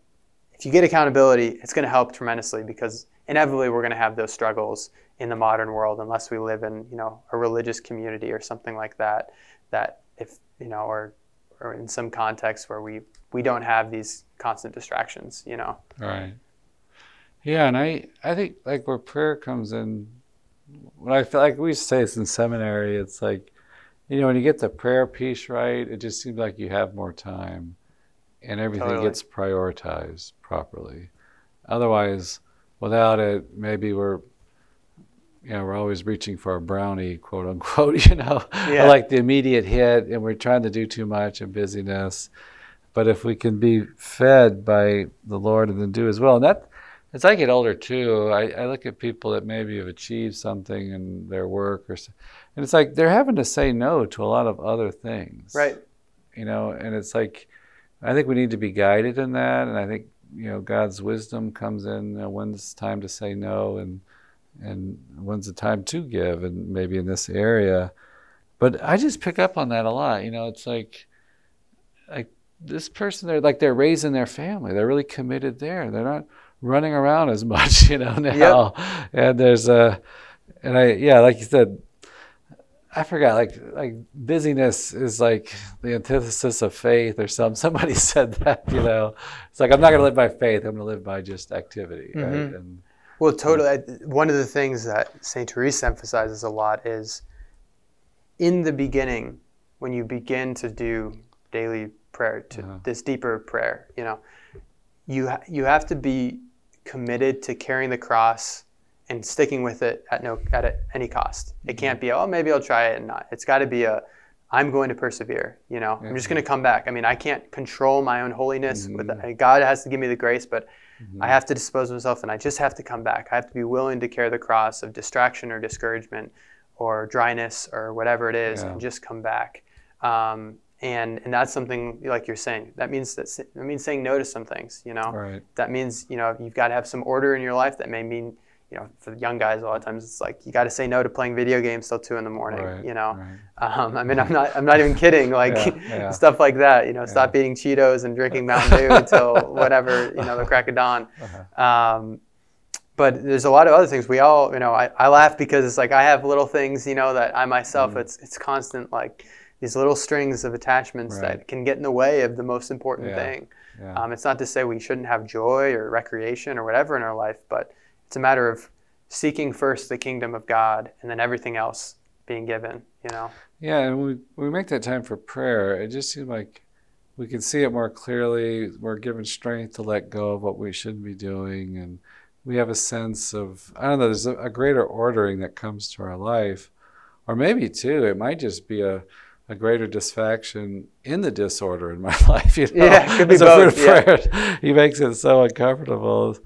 if you get accountability, it's going to help tremendously because inevitably we're going to have those struggles in the modern world unless we live in, you know, a religious community or something like that. That if you know, or or in some context where we we don't have these constant distractions, you know. Right. Yeah, and I I think like where prayer comes in when I feel like we say this in seminary, it's like, you know, when you get the prayer piece right, it just seems like you have more time and everything totally. gets prioritized properly. Otherwise, without it, maybe we're, you know, we're always reaching for a brownie, quote unquote, you know, yeah. like the immediate hit, and we're trying to do too much and busyness. But if we can be fed by the Lord and then do as well, and that as I get older too, I, I, look at people that maybe have achieved something in their work, or and it's like they're having to say no to a lot of other things, right? You know, and it's like I think we need to be guided in that, and I think you know God's wisdom comes in you know, when's time to say no, and and when's the time to give, and maybe in this area. But I just pick up on that a lot. You know, it's like like this person, they're like they're raising their family. They're really committed there. They're not running around as much, you know, now. Yep. And there's a, and I, yeah, like you said, I forgot, like, like busyness is like the antithesis of faith or some, somebody said that, you know, it's like, I'm not going to live by faith. I'm going to live by just activity. Mm-hmm. Right? And, well, totally. One of the things that St. Teresa emphasizes a lot is in the beginning, when you begin to do daily prayer, to uh-huh. this deeper prayer, you know, you ha- you have to be committed to carrying the cross and sticking with it at no at any cost. It can't be oh maybe I'll try it and not. It's got to be a I'm going to persevere. You know, Yeah. I'm just going to come back. I mean, I can't control my own holiness. With Mhm. God has to give me the grace, but Mhm. I have to dispose of myself, and I just have to come back. I have to be willing to carry the cross of distraction or discouragement, or dryness or whatever it is, Yeah. and just come back. Um, and and that's something like you're saying. That means that that means saying no to some things. You know, Right. that means you know you've got to have some order in your life. That may mean you know for young guys a lot of times it's like you got to say no to playing video games till two in the morning. Right. You know, Right. um, I mean I'm not I'm not even kidding. Like Yeah, yeah. stuff like that. You know, stop eating Cheetos and drinking Mountain Dew until whatever you know the crack of dawn. Uh-huh. Um, but there's a lot of other things. We all, you know, I, I laugh because it's like I have little things, you know, that I myself, Mm. it's it's constant like these little strings of attachments Right. that can get in the way of the most important Yeah. thing. Yeah. Um, it's not to say we shouldn't have joy or recreation or whatever in our life, but it's a matter of seeking first the kingdom of God and then everything else being given, you know. Yeah, and we we make that time for prayer. It just seemed like we can see it more clearly. We're given strength to let go of what we shouldn't be doing, and we have a sense of I don't know. There's a, a greater ordering that comes to our life, or maybe too, it might just be a a greater dissatisfaction in the disorder in my life. You know? Yeah, it could be As a fruit of both, yeah. he makes it so uncomfortable.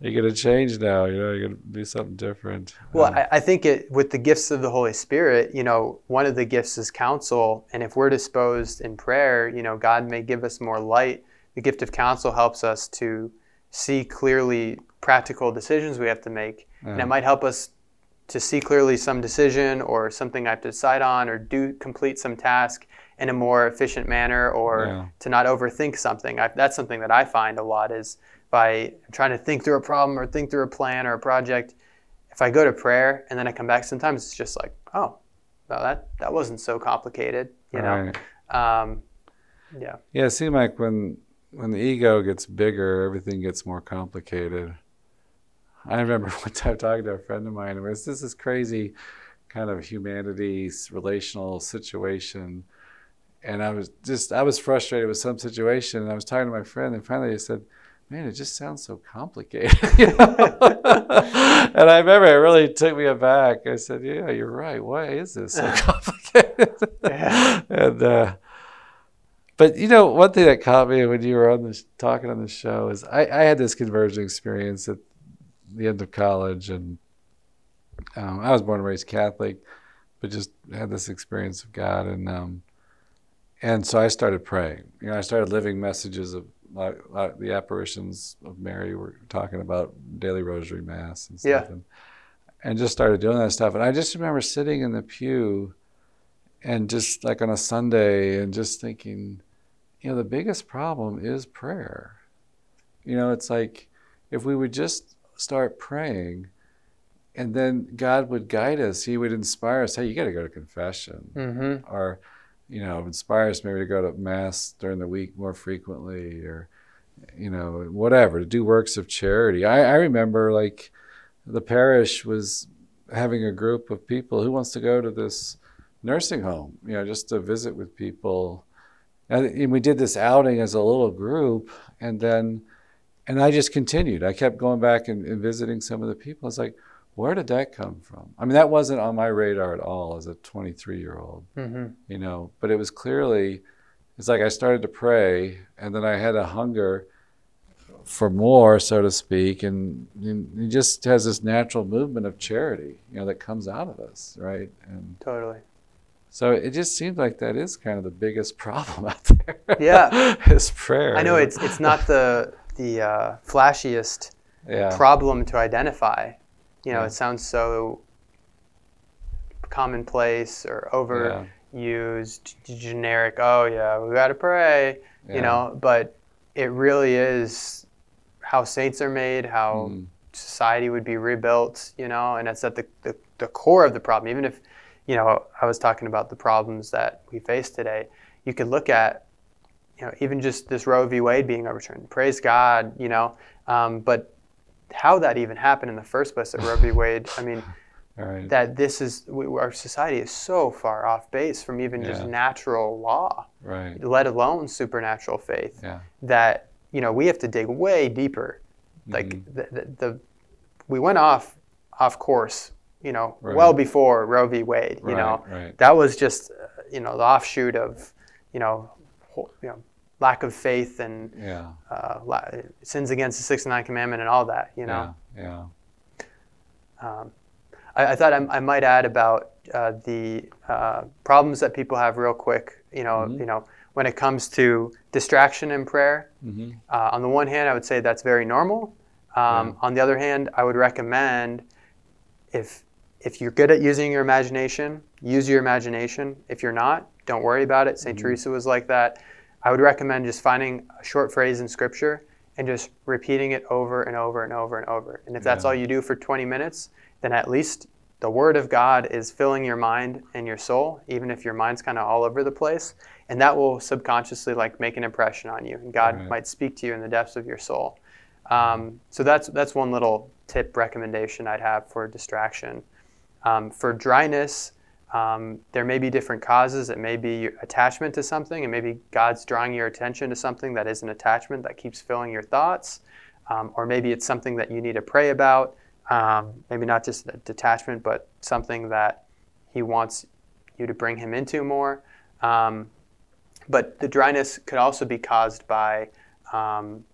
You're gonna change now. You know, you're gonna do something different. Well, Um, I, I think it with the gifts of the Holy Spirit, you know, one of the gifts is counsel, and if we're disposed in prayer, you know, God may give us more light. The gift of counsel helps us to see clearly practical decisions we have to make, and it might help us to see clearly some decision or something I have to decide on or do complete some task in a more efficient manner or Yeah. to not overthink something. I, that's something that I find a lot is by trying to think through a problem or think through a plan or a project. If I go to prayer and then I come back, sometimes it's just like, oh, well, that that wasn't so complicated, you know. Right. Um, yeah, Yeah, it seemed like when when the ego gets bigger, everything gets more complicated. I remember one time talking to a friend of mine, and it was this is crazy kind of humanities relational situation. And I was just I was frustrated with some situation and I was talking to my friend and finally I said, Man, it just sounds so complicated. you know? and I remember it really took me aback. I said, Yeah, you're right. Why is this so complicated? Yeah. and uh but you know, one thing that caught me when you were on this talking on the show is I, I had this conversion experience at the end of college, and um, I was born and raised Catholic, but just had this experience of God, and um, and so I started praying. You know, I started living messages of like, like the apparitions of Mary. We're talking about daily Rosary Mass and stuff, Yeah. and, and just started doing that stuff. And I just remember sitting in the pew and just like on a Sunday and just thinking, you know, the biggest problem is prayer. You know, it's like if we would just start praying and then God would guide us, He would inspire us, hey, you got to go to confession. mm-hmm. Or, you know, inspire us maybe to go to Mass during the week more frequently or, you know, whatever, to do works of charity. I, I remember like the parish was having a group of people who wants to go to this nursing home, you know, just to visit with people. And, and we did this outing as a little group, and then, and I just continued. I kept going back and, and visiting some of the people. It's like, where did that come from? I mean, that wasn't on my radar at all as a 23 year old, Mm-hmm. you know, but it was clearly, it's like I started to pray, and then I had a hunger for more, so to speak, and, and it just has this natural movement of charity, you know, that comes out of us, right? And Totally. so it just seems like that is kind of the biggest problem out there. Yeah. is prayer. I know it's it's not the the uh, flashiest yeah, problem to identify. You know, Yeah. it sounds so commonplace or overused, g- generic. Oh yeah, we got to pray. yeah. You know, but it really is how saints are made, how Mm. society would be rebuilt. You know, and it's at the, the the core of the problem. Even if you know, I was talking about the problems that we face today. You could look at you know, even just this Roe v. Wade being overturned. Praise God, you know. Um, but how that even happened in the first place at Roe v. Wade, I mean, right. that this is, we, our society is so far off base from even just natural law, right. let alone supernatural faith, Yeah. that, you know, we have to dig way deeper. Like, Mhm. the, the, the, we went off, off course, you know, Right. well before Roe v. Wade, you know that was just uh, you know the offshoot of you know you know lack of faith and yeah. uh, la- sins against the sixth and ninth commandment and all that. You know. Yeah. Um, I, I, thought I, I, might add about uh, the uh, problems that people have real quick. You know, Mhm. you know, when it comes to distraction in prayer. hmm Uh, on the one hand, I would say that's very normal. Um, Yeah. On the other hand, I would recommend if if you're good at using your imagination, use your imagination. If you're not, don't worry about it. saint Mhm. Teresa was like that. I would recommend just finding a short phrase in Scripture and just repeating it over and over and over and over. And if that's all you do for 20 minutes, then at least the Word of God is filling your mind and your soul, even if your mind's kind of all over the place. And that will subconsciously like make an impression on you, and God Right. might speak to you in the depths of your soul. Um, so that's that's one little tip recommendation I'd have for distraction. Um, for dryness, um, there may be different causes. It may be attachment to something, and maybe God's drawing your attention to something that is an attachment that keeps filling your thoughts, um, or maybe it's something that you need to pray about. Um, maybe not just a detachment, but something that He wants you to bring Him into more. Um, but the dryness could also be caused by, um,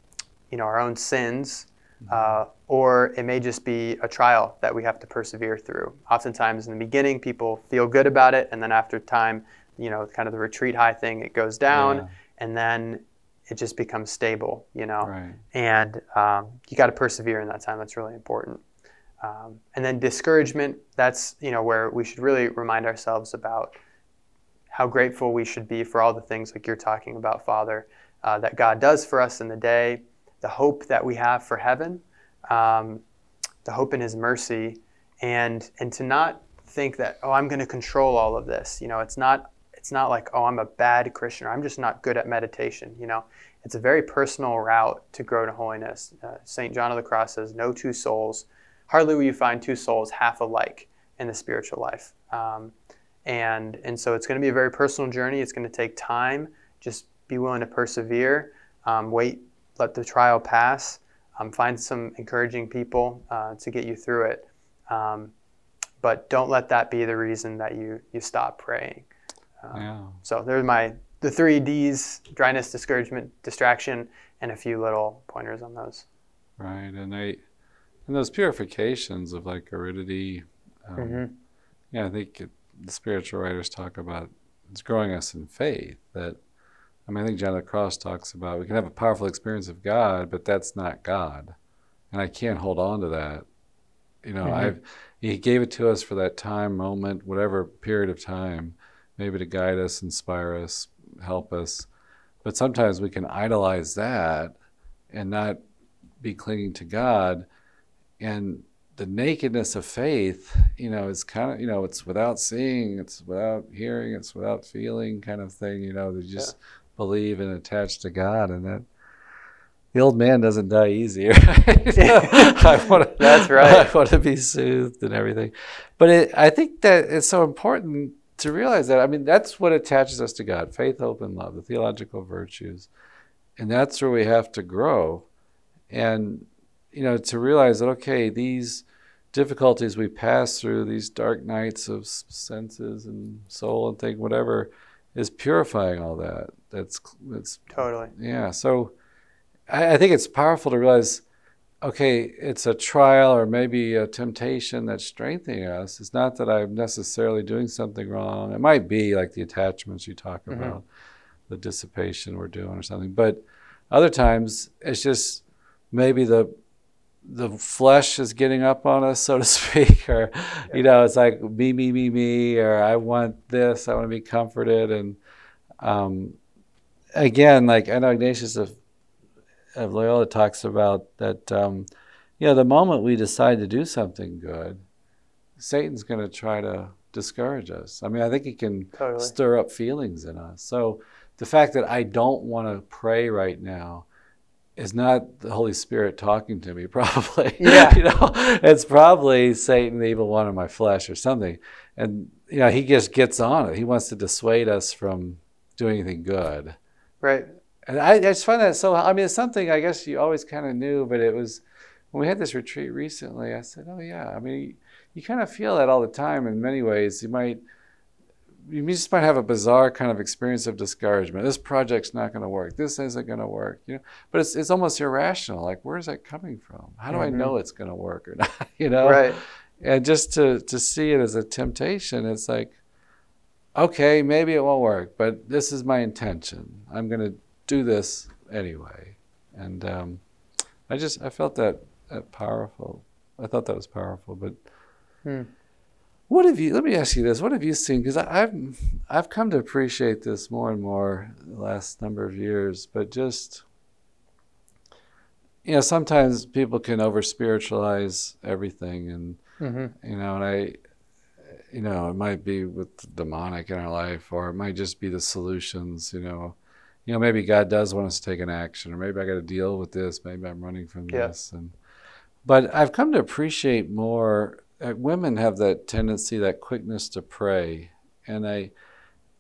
you know, our own sins, uh, or it may just be a trial that we have to persevere through. Oftentimes, in the beginning, people feel good about it, and then after time, you know, kind of the retreat high thing, it goes down, Yeah. and then it just becomes stable, you know. Right. And um, you got to persevere in that time. That's really important. Um, and then discouragement. That's you know where we should really remind ourselves about how grateful we should be for all the things like you're talking about, Father, uh, that God does for us in the day, the hope that we have for heaven, um, the hope in His mercy, and and to not think that oh I'm going to control all of this. You know, it's not it's not like oh I'm a bad Christian or I'm just not good at meditation. You know, it's a very personal route to grow to holiness. Uh, Saint John of the Cross says, "No two souls. Hardly will you find two souls half alike in the spiritual life." Um, and and so it's going to be a very personal journey. It's going to take time. Just be willing to persevere. Um, wait, let the trial pass. Um, find some encouraging people uh, to get you through it. Um, but don't let that be the reason that you you stop praying. Um, Yeah. So there's my the three D's: dryness, discouragement, distraction, and a few little pointers on those. Right. And I, and those purifications of like aridity. Um, Mhm. Yeah, I think it, the spiritual writers talk about it's growing us in faith. That I mean, I think John of the Cross talks about we can have a powerful experience of God, but that's not God, and I can't hold on to that. You know, Mhm. I've He gave it to us for that time, moment, whatever period of time, maybe to guide us, inspire us, help us. But sometimes we can idolize that and not be clinging to God. And the nakedness of faith, you know, is kind of, you know, it's without seeing, it's without hearing, it's without feeling kind of thing, you know, they just believe and attach to God. And that the old man doesn't die easy, right? I wanna, That's right. I want to be soothed and everything. But it, I think that it's so important to realize that. I mean, that's what attaches us to God faith, hope, and love, the theological virtues. And that's where we have to grow. And, you know, to realize that, okay, these difficulties we pass through, these dark nights of senses and soul and thing, whatever, is purifying all that. That's, that's Totally. yeah. So I, I think it's powerful to realize, okay, it's a trial or maybe a temptation that's strengthening us. It's not that I'm necessarily doing something wrong. It might be like the attachments you talk Mhm. about, the dissipation we're doing or something. But other times it's just maybe the the flesh is getting up on us, so to speak, or you know, it's like me, me, me, me, or I want this, I want to be comforted, and um, again, like I know Ignatius of, of Loyola talks about that, um, you know, the moment we decide to do something good, Satan's going to try to discourage us. I mean, I think he can Totally. stir up feelings in us. So the fact that I don't want to pray right now is not the Holy Spirit talking to me, probably. Yeah. you know, it's probably Satan, the evil one in my flesh, or something. And you know, he just gets on it. He wants to dissuade us from doing anything good. Right. And I, I just find that so. I mean, it's something I guess you always kind of knew, but it was when we had this retreat recently. I said, "Oh yeah." I mean, you, you kind of feel that all the time. In many ways, you might you just might have a bizarre kind of experience of discouragement. This project's not going to work. This isn't going to work. You know, but it's it's almost irrational. Like, where's that coming from? How do mm-hmm. I know it's going to work or not? You know, right? And just to to see it as a temptation, it's like, okay, maybe it won't work, but this is my intention. I'm going to do this anyway. And um, I just I felt that, that powerful. I thought that was powerful, but. Hmm. What have you? Let me ask you this: What have you seen? Because I've I've come to appreciate this more and more the last number of years. But just you know, sometimes people can over spiritualize everything, and mm-hmm. you know, and I, you know, it might be with demonic in our life, or it might just be the solutions. You know, you know, maybe God does want us to take an action, or maybe I got to deal with this. Maybe I'm running from yeah. this, and but I've come to appreciate more uh, women have that tendency, that quickness to pray, and I,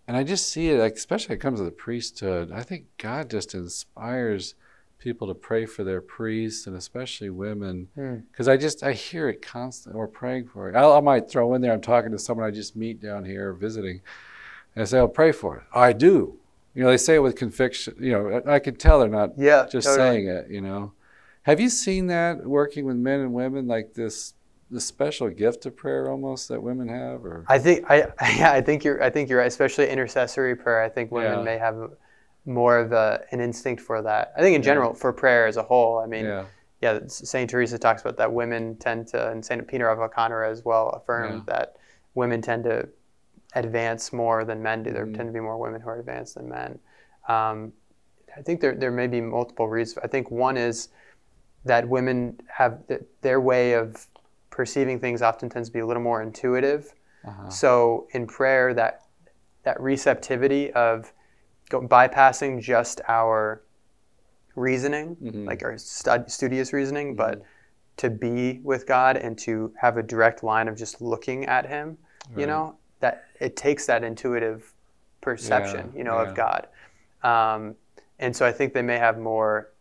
and I just see it, like, especially when it comes to the priesthood. I think God just inspires people to pray for their priests and especially women, because hmm. I just I hear it constantly. We're praying for it. I, I, might throw in there. I'm talking to someone I just meet down here visiting, and I say, "I'll pray for it." Oh, I do. You know, they say it with conviction. You know, I, I can tell they're not yeah, just totally. saying it. You know, have you seen that working with men and women like this? the special gift of prayer almost that women have or I think I yeah, I think you're I think you're right, especially intercessory prayer. I think women yeah. may have more of a, an instinct for that. I think in general yeah. for prayer as a whole. I mean, yeah. yeah, Saint Teresa talks about that women tend to, and Saint Peter of Alcantara as well affirmed that women tend to advance more than men do. There mm. tend to be more women who are advanced than men. Um, I think there there may be multiple reasons. I think one is that women have the, their way of perceiving things often tends to be a little more intuitive. Uh-huh. So in prayer, that that receptivity of go, bypassing just our reasoning, mm-hmm. like our stud, studious reasoning, mm-hmm. but to be with God and to have a direct line of just looking at Him, right. you know, that it takes that intuitive perception, yeah, you know, yeah. of God. Um, and so I think they may have more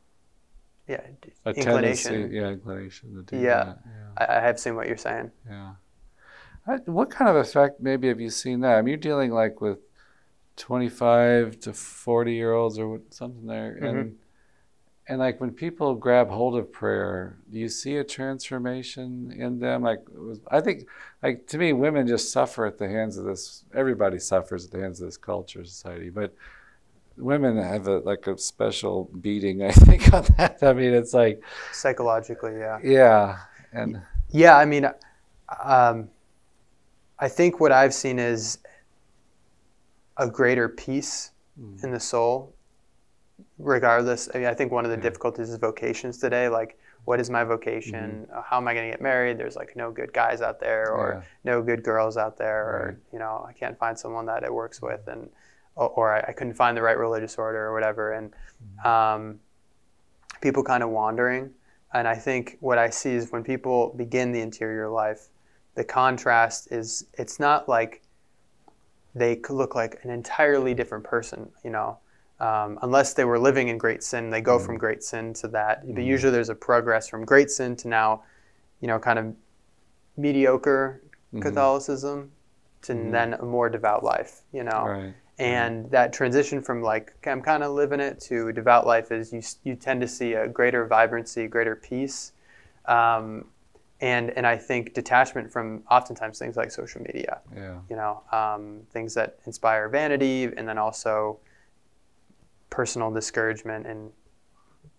yeah, a inclination. yeah, inclination to do yeah. that. Yeah, I, I have seen what you're saying. Yeah. What kind of effect maybe have you seen that? I mean, you're dealing like with 25 to 40 year olds or something there, mm-hmm. and and like when people grab hold of prayer, do you see a transformation in them? Like was, I think, like to me, women just suffer at the hands of this. Everybody suffers at the hands of this culture, society, but women have a, like a special beating, I think, on that. I mean, it's like psychologically, yeah. Yeah, and yeah, I mean, um, I think what I've seen is a greater peace mm. in the soul, regardless. I mean, I think one of the yeah. difficulties is vocations today, like. What is my vocation? Mm-hmm. How am I going to get married? There's like no good guys out there, or yeah. no good girls out there, right. or you know, I can't find someone that it works with, and or I, I, couldn't find the right religious order or whatever, and mm-hmm. um, people kind of wandering. And I think what I see is when people begin the interior life, the contrast is it's not like they could look like an entirely different person, you know. Um, unless they were living in great sin, they go mm-hmm. from great sin to that. Mm-hmm. But usually there's a progress from great sin to now, you know, kind of mediocre mm-hmm. Catholicism to mm-hmm. then a more devout life, you know. Right. And that transition from like I'm kind of living it to devout life is you you tend to see a greater vibrancy, greater peace, um, and and I think detachment from oftentimes things like social media. Yeah. You know, um, things that inspire vanity, and then also personal discouragement and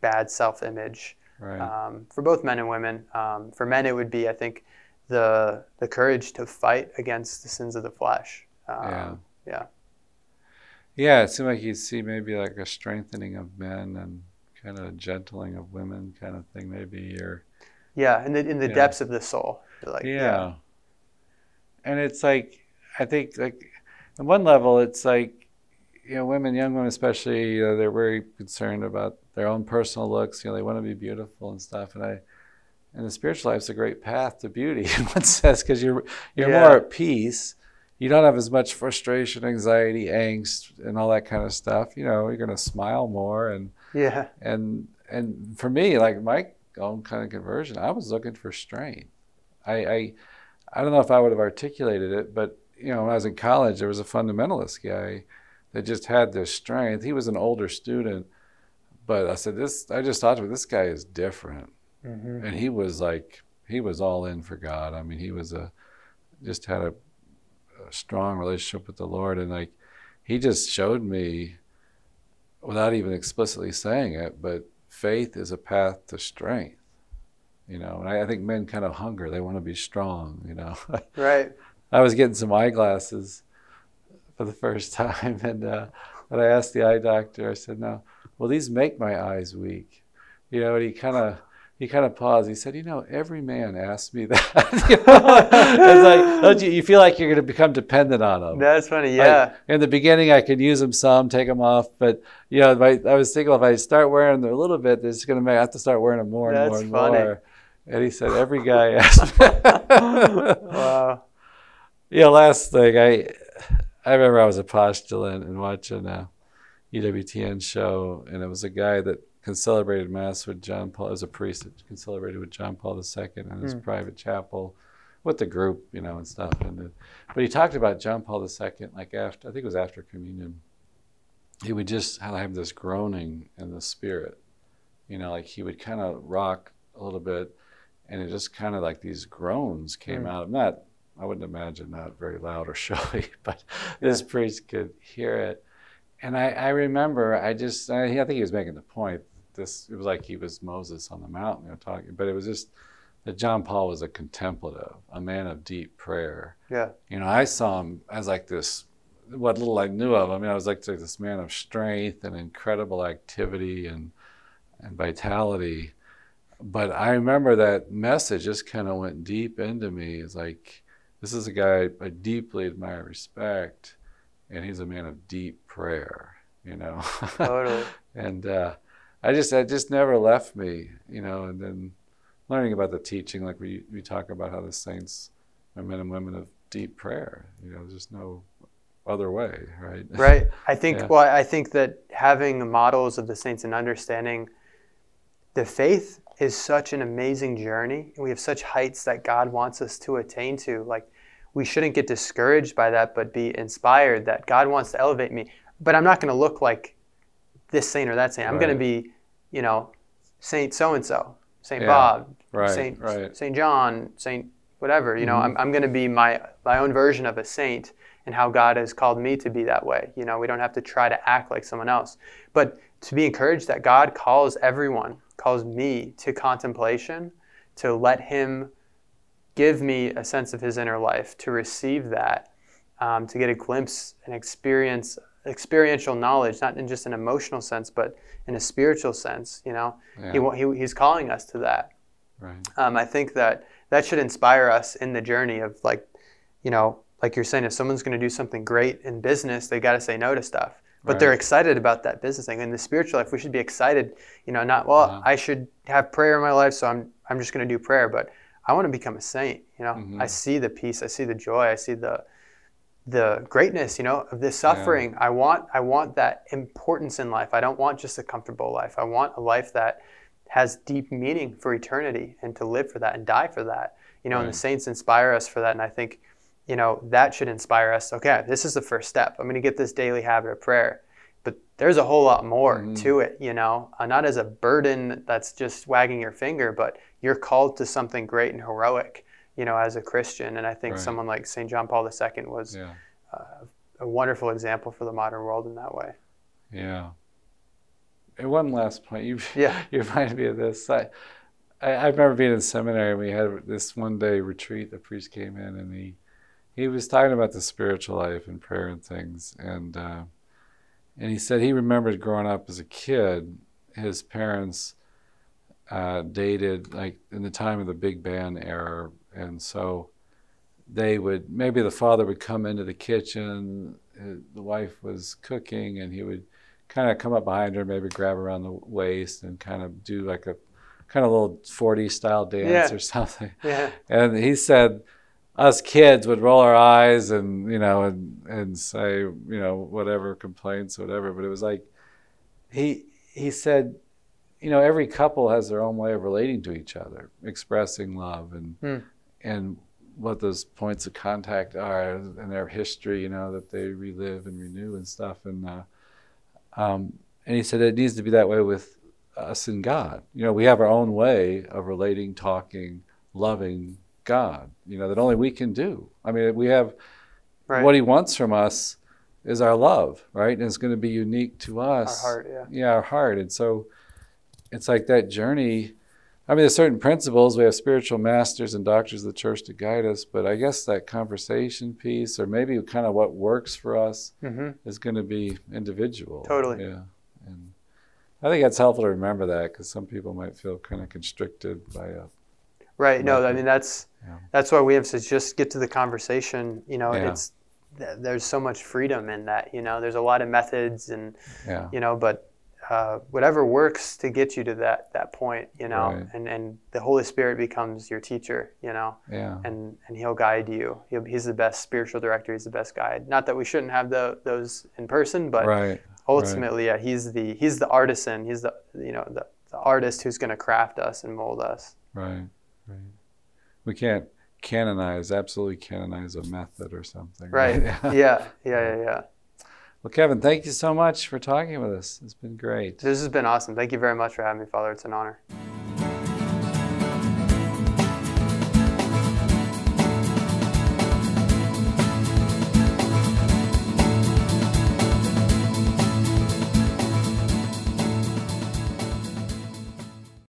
bad self-image right. um, for both men and women. Um, for men, it would be I think the the courage to fight against the sins of the flesh. Um, yeah. Yeah. Yeah, it seemed like you'd see maybe like a strengthening of men and kind of a gentling of women, kind of thing, maybe or. Yeah, in the in the yeah. depths of the soul. Like, yeah. yeah. And it's like I think like on one level it's like you know women, young women especially, you know, they're very concerned about their own personal looks. You know, they want to be beautiful and stuff. And I, and the spiritual life's a great path to beauty in one sense because you're you're yeah. more at peace you don't have as much frustration, anxiety, angst, and all that kind of stuff. You know, you're going to smile more, and yeah, and and for me, like my own kind of conversion, I was looking for strength. I, I I don't know if I would have articulated it, but you know, when I was in college, there was a fundamentalist guy that just had this strength. He was an older student, but I said, this, I just thought to him, this guy is different. Mm-hmm. And he was like, he was all in for God. I mean, he was a, just had a, a strong relationship with the Lord. And like, he just showed me, without even explicitly saying it, but faith is a path to strength. You know, and I, I think men kind of hunger; they want to be strong. You know, right. I was getting some eyeglasses for the first time, and uh, and I asked the eye doctor. I said, "No, well, these make my eyes weak." You know, and he kind of he kind of paused. He said, "You know, every man asks me that. it's like, don't you? You feel like you're going to become dependent on them. That's funny. Yeah. Like, in the beginning, I could use them some, take them off, but you know, I, I was thinking if I start wearing them a little bit, it's going to make I have to start wearing them more and That's more and funny. more. And he said, every guy asks. Me." Wow. Yeah. Last thing, I I remember I was a postulant and watching a EWTN show, and it was a guy that concelebrated mass with John Paul as a priest that concelebrated with John Paul II in his mm. private chapel with the group, you know, and stuff. And but he talked about John Paul II like after I think it was after communion. He would just have this groaning in the spirit, you know, like he would kind of rock a little bit, and it just kind of like these groans came mm. out. of not, I wouldn't imagine not very loud or showy, but this priest could hear it. And I, I remember, I just, I, I think he was making the point this it was like he was Moses on the mountain, you know, talking. But it was just that John Paul was a contemplative, a man of deep prayer. Yeah. You know, I saw him as like this. What little I knew of him, I mean, I was like this man of strength and incredible activity and and vitality. But I remember that message just kind of went deep into me. It's like this is a guy I deeply admire, respect, and he's a man of deep prayer. You know. Totally. and uh, I just it just never left me, you know. And then learning about the teaching, like we we talk about how the saints are men and women of deep prayer. You know, there's just no other way, right? Right. I think. yeah. Well, I think that having models of the saints and understanding the faith is such an amazing journey, and we have such heights that God wants us to attain to. Like we shouldn't get discouraged by that, but be inspired that God wants to elevate me. But I'm not going to look like this saint or that saint. I'm right. going to be, you know, Saint so and so, Saint Bob, right, Saint right. Saint John, Saint whatever. You know, mm-hmm. I'm, I'm going to be my my own version of a saint and how God has called me to be that way. You know, we don't have to try to act like someone else, but to be encouraged that God calls everyone, calls me to contemplation, to let Him give me a sense of His inner life, to receive that, um, to get a glimpse and experience experiential knowledge, not in just an emotional sense, but in a spiritual sense. You know, yeah. he, he, he's calling us to that. Right. Um, I think that that should inspire us in the journey of like, you know, like you're saying, if someone's going to do something great in business, they got to say no to stuff. But right. they're excited about that business thing. In the spiritual life, we should be excited. You know, not well. Uh-huh. I should have prayer in my life, so I'm I'm just going to do prayer. But I want to become a saint. You know, mm-hmm. I see the peace, I see the joy, I see the the greatness you know of this suffering. Yeah. i want i want that importance in life. I don't want just a comfortable life. I want a life that has deep meaning for eternity and to live for that and die for that. You know right. and the saints inspire us for that. And i think you know that should inspire us. Okay this is the first step. I'm going to get this daily habit of prayer. But there's a whole lot more mm-hmm. to it you know? Uh, not as a burden that's just wagging your finger but you're called to something great and heroic you know, as a Christian. And I think right. someone like St. John Paul II was yeah. uh, a wonderful example for the modern world in that way. Yeah. And one last point, you yeah. you reminded me of this. I, I, I remember being in seminary. We had this one day retreat. The priest came in and he he was talking about the spiritual life and prayer and things. And uh, and he said he remembered growing up as a kid, his parents uh, dated like in the time of the big band era and so they would maybe the father would come into the kitchen uh, the wife was cooking and he would kind of come up behind her maybe grab her around the waist and kind of do like a kind of little 40 style dance yeah. or something yeah. and he said us kids would roll our eyes and you know and and say you know whatever complaints whatever but it was like he he said you know every couple has their own way of relating to each other expressing love and hmm and what those points of contact are and their history, you know, that they relive and renew and stuff. And uh, um, and he said it needs to be that way with us and God. You know, we have our own way of relating, talking, loving God. You know, that only we can do. I mean, we have right. what He wants from us is our love, right? And it's going to be unique to us. Our heart, yeah. Yeah, our heart. And so it's like that journey I mean, there's certain principles. We have spiritual masters and doctors of the church to guide us, but I guess that conversation piece, or maybe kind of what works for us, mm-hmm. is going to be individual. Totally. Yeah. And I think it's helpful to remember that because some people might feel kind of constricted by a. Right. No, I mean that's yeah. that's why we have to just get to the conversation. You know, yeah. it's there's so much freedom in that. You know, there's a lot of methods and yeah. you know, but uh, whatever works to get you to that that point, you know, right. and and the Holy Spirit becomes your teacher, you know, yeah. and and He'll guide you. He'll, he's the best spiritual director. He's the best guide. Not that we shouldn't have the, those in person, but right. ultimately, right. yeah, He's the He's the artisan. He's the you know the, the artist who's going to craft us and mold us. Right, right. We can't canonize, absolutely canonize a method or something. Right. right? yeah, yeah, yeah, yeah. Well, Kevin, thank you so much for talking with us. It's been great. This has been awesome. Thank you very much for having me, Father. It's an honor.